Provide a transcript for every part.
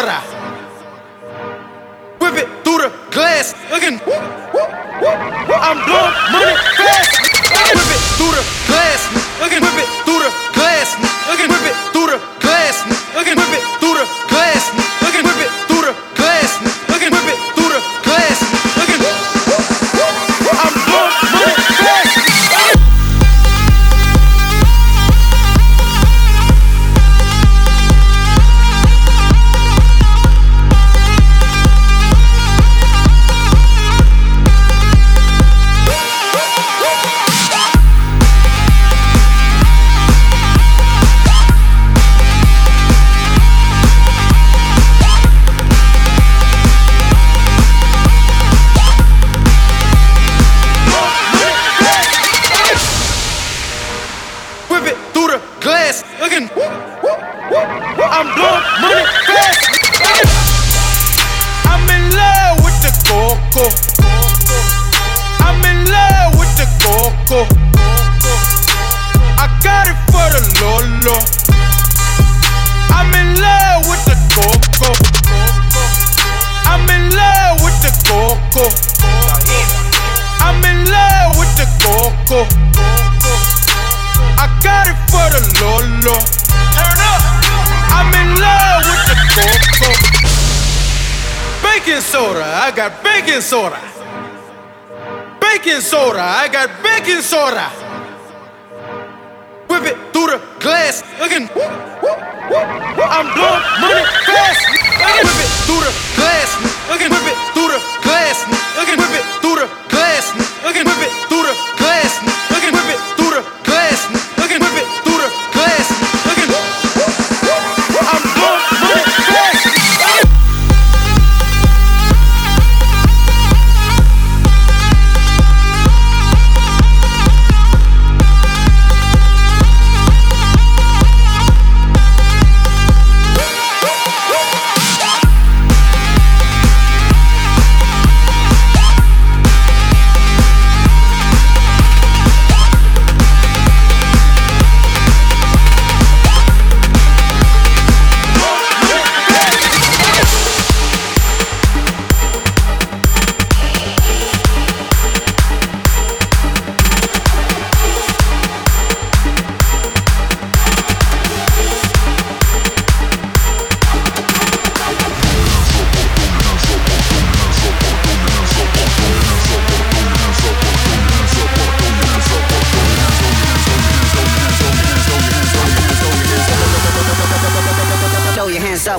gorra. I got baking soda. Baking soda, I got baking soda. Whip it through the glass, looking. I'm blowing money fast. Whip it through the glass, looking. Whip it through the glass, looking. Whip it through the glass, looking. Whip it through the.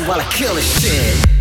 While I kill this shit.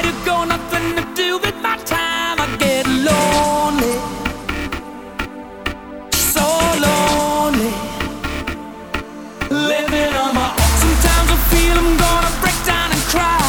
cry.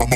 Your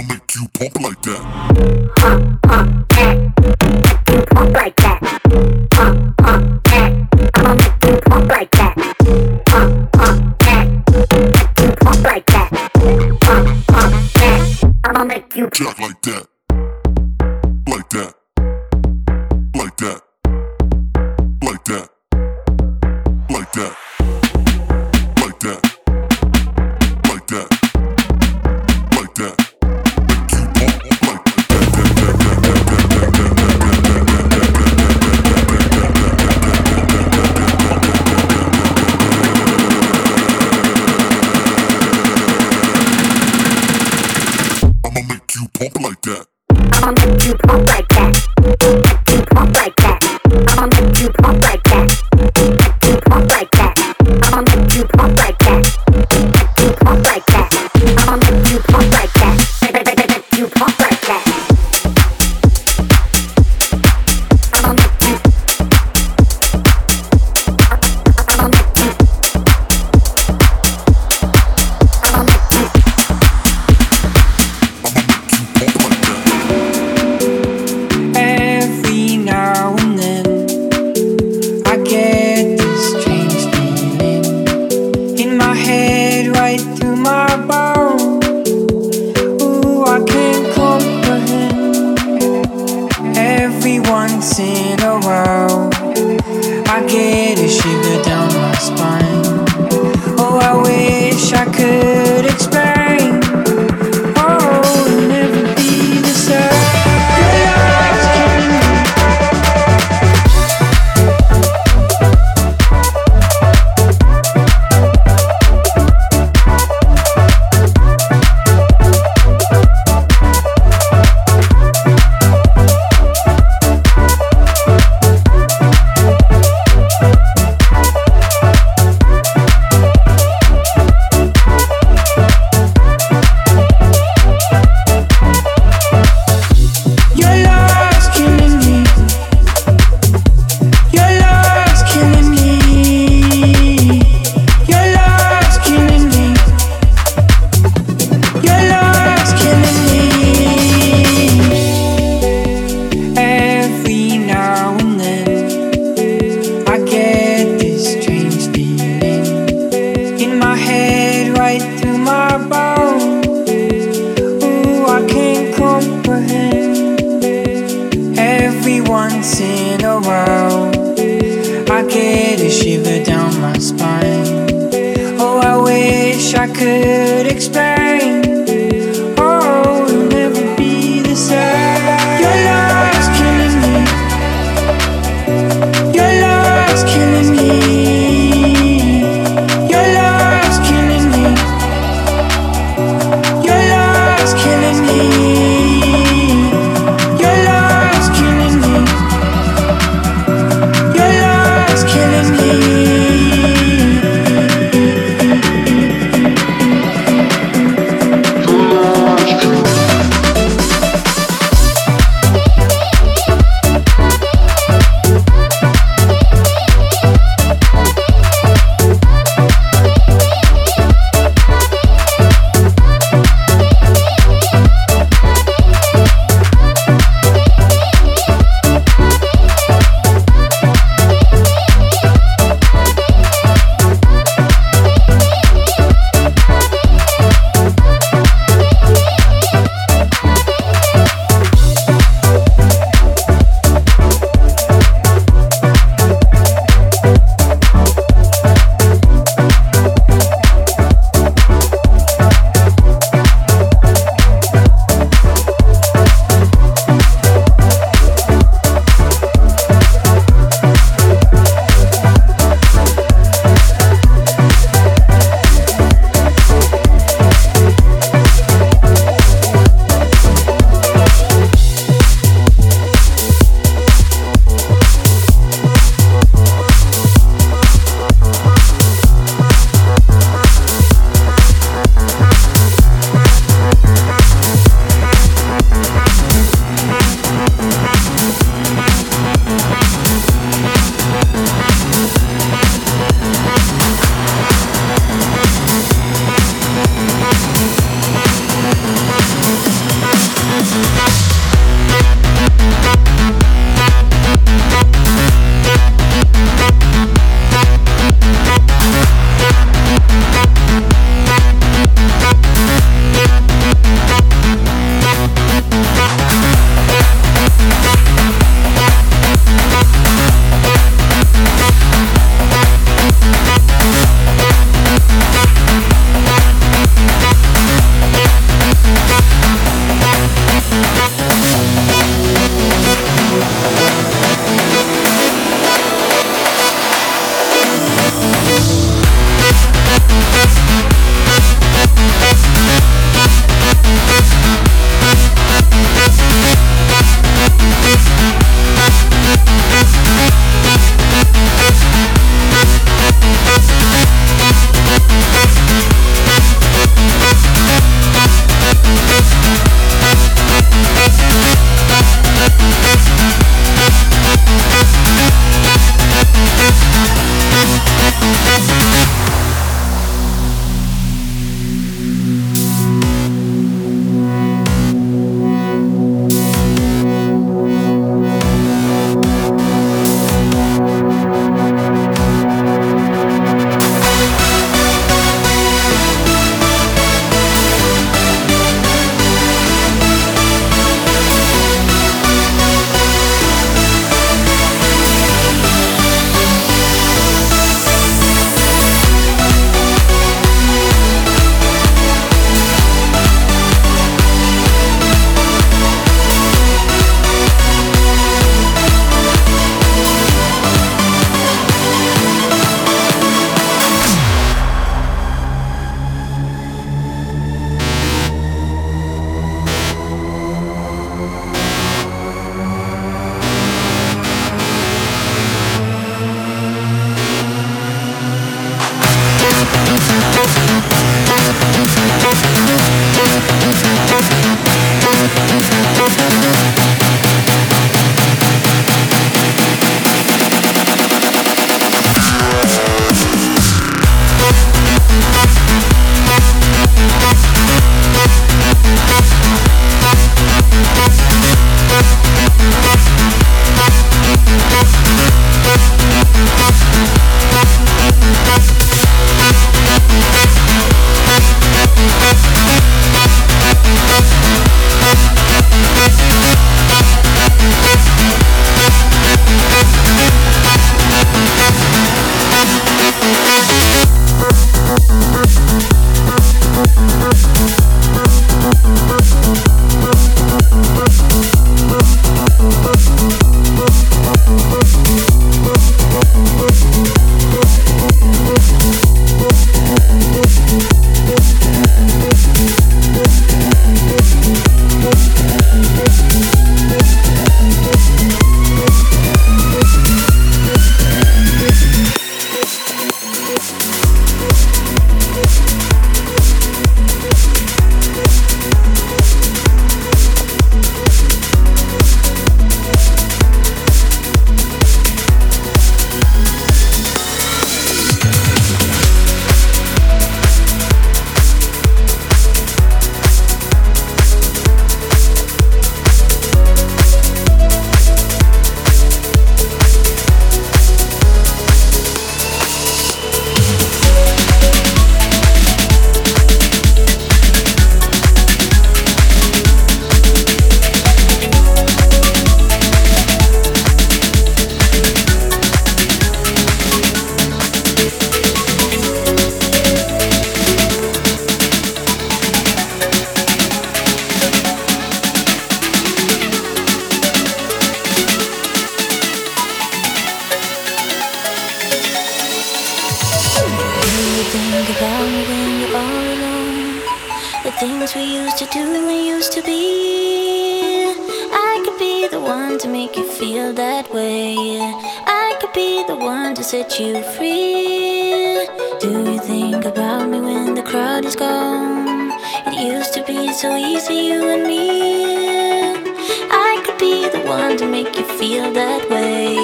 feel that way.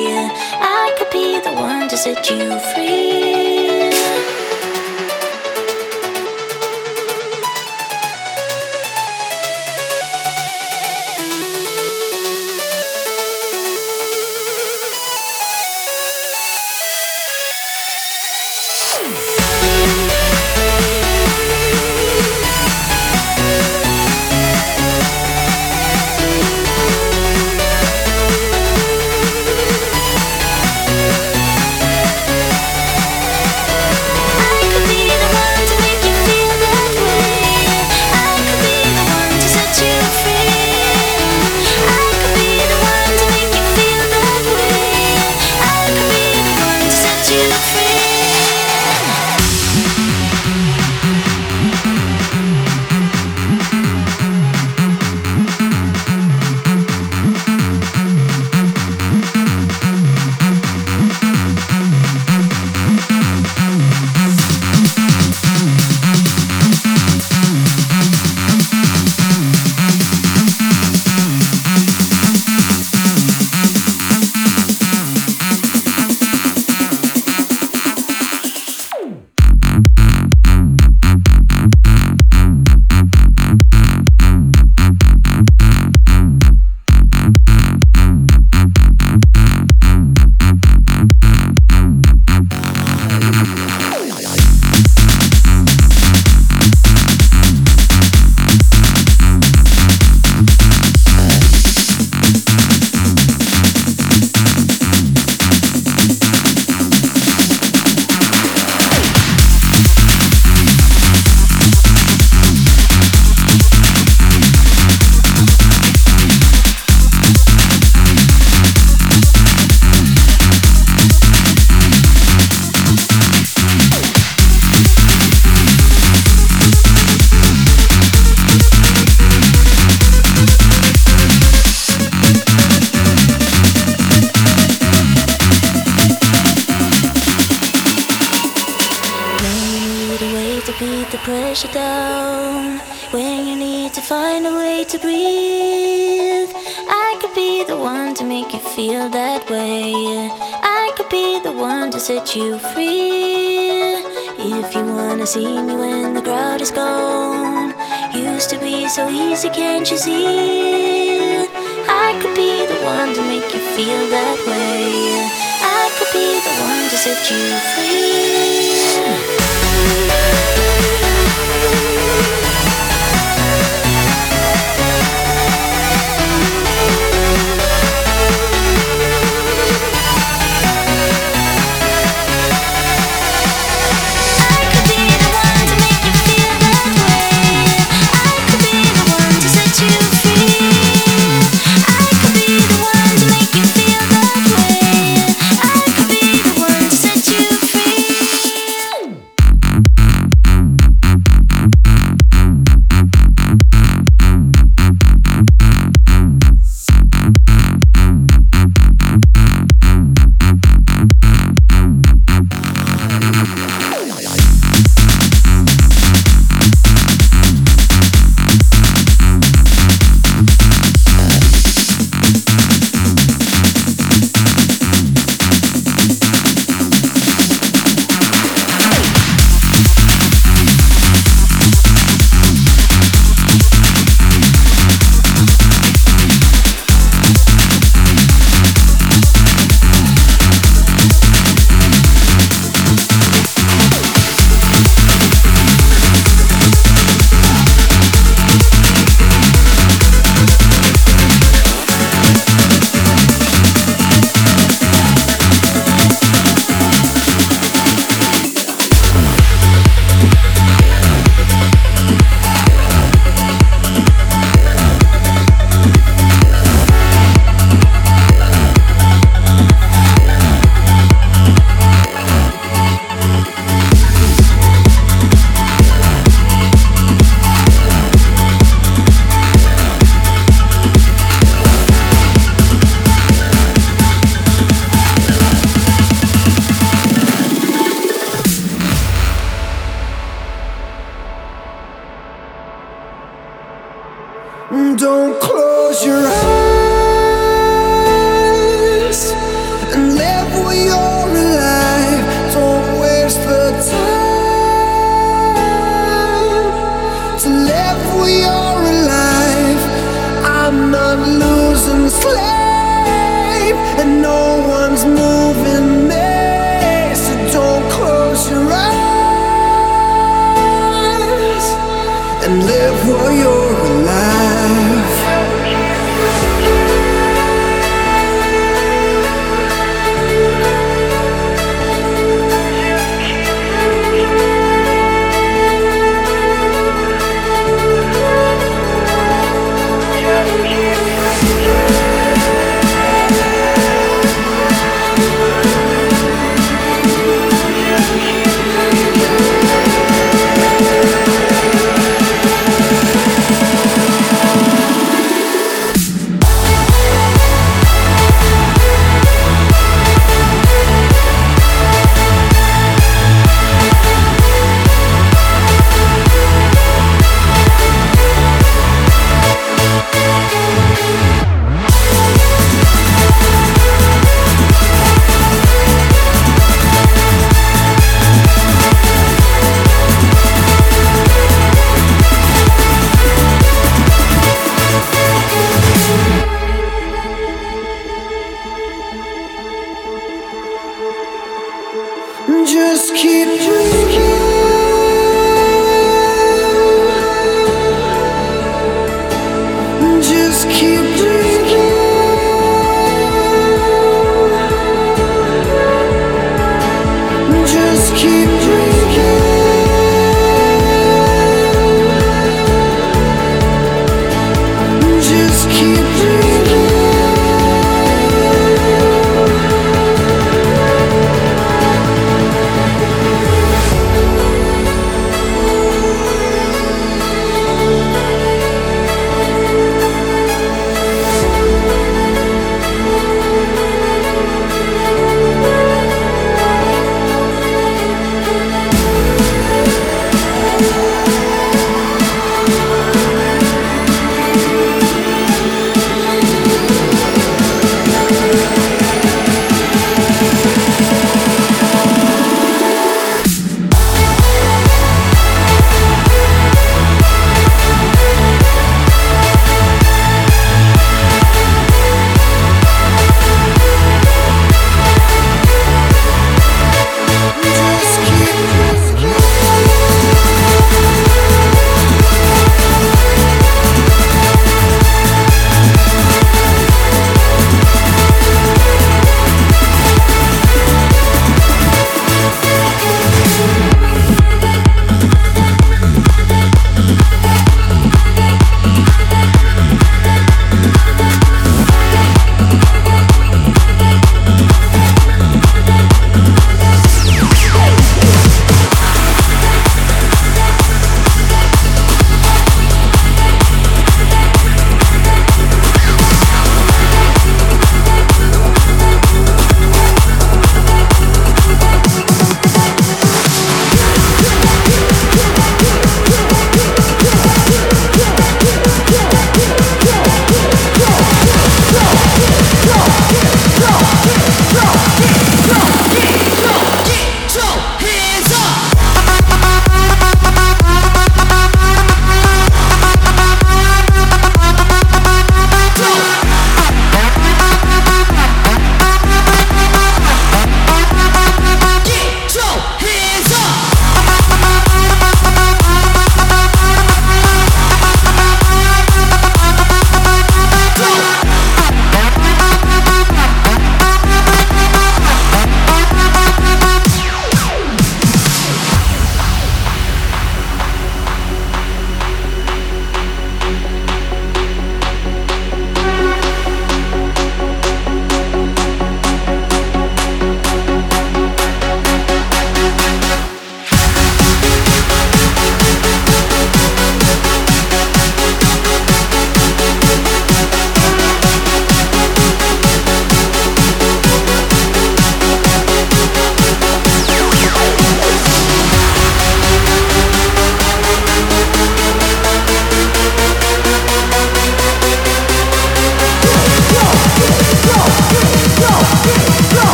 I could be the one to set you free.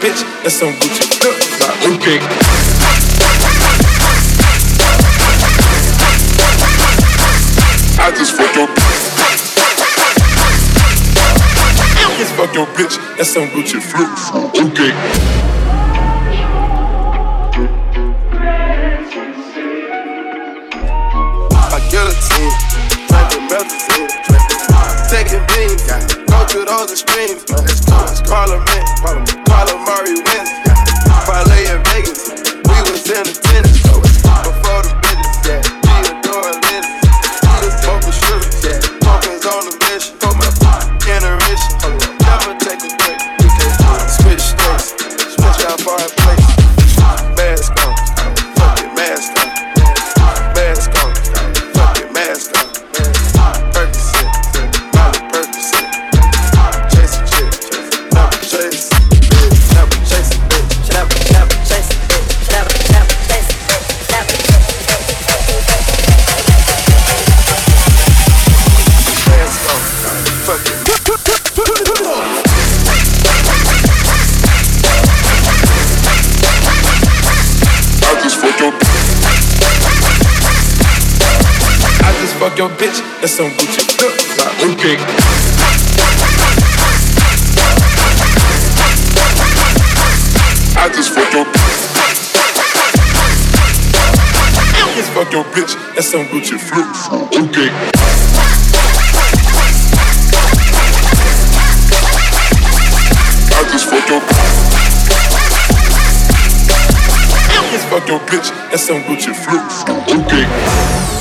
bitch. That's some Gucci. Look, my repeat. I just fucked your bitch. I just fucked your bitch. That's some Gucci flip. Okay. I a like the melting Take a bean, go through those extremes. Parliament, parliament. your bitch. That's some Gucci flip. Okay. That's some Gucci flip. Okay.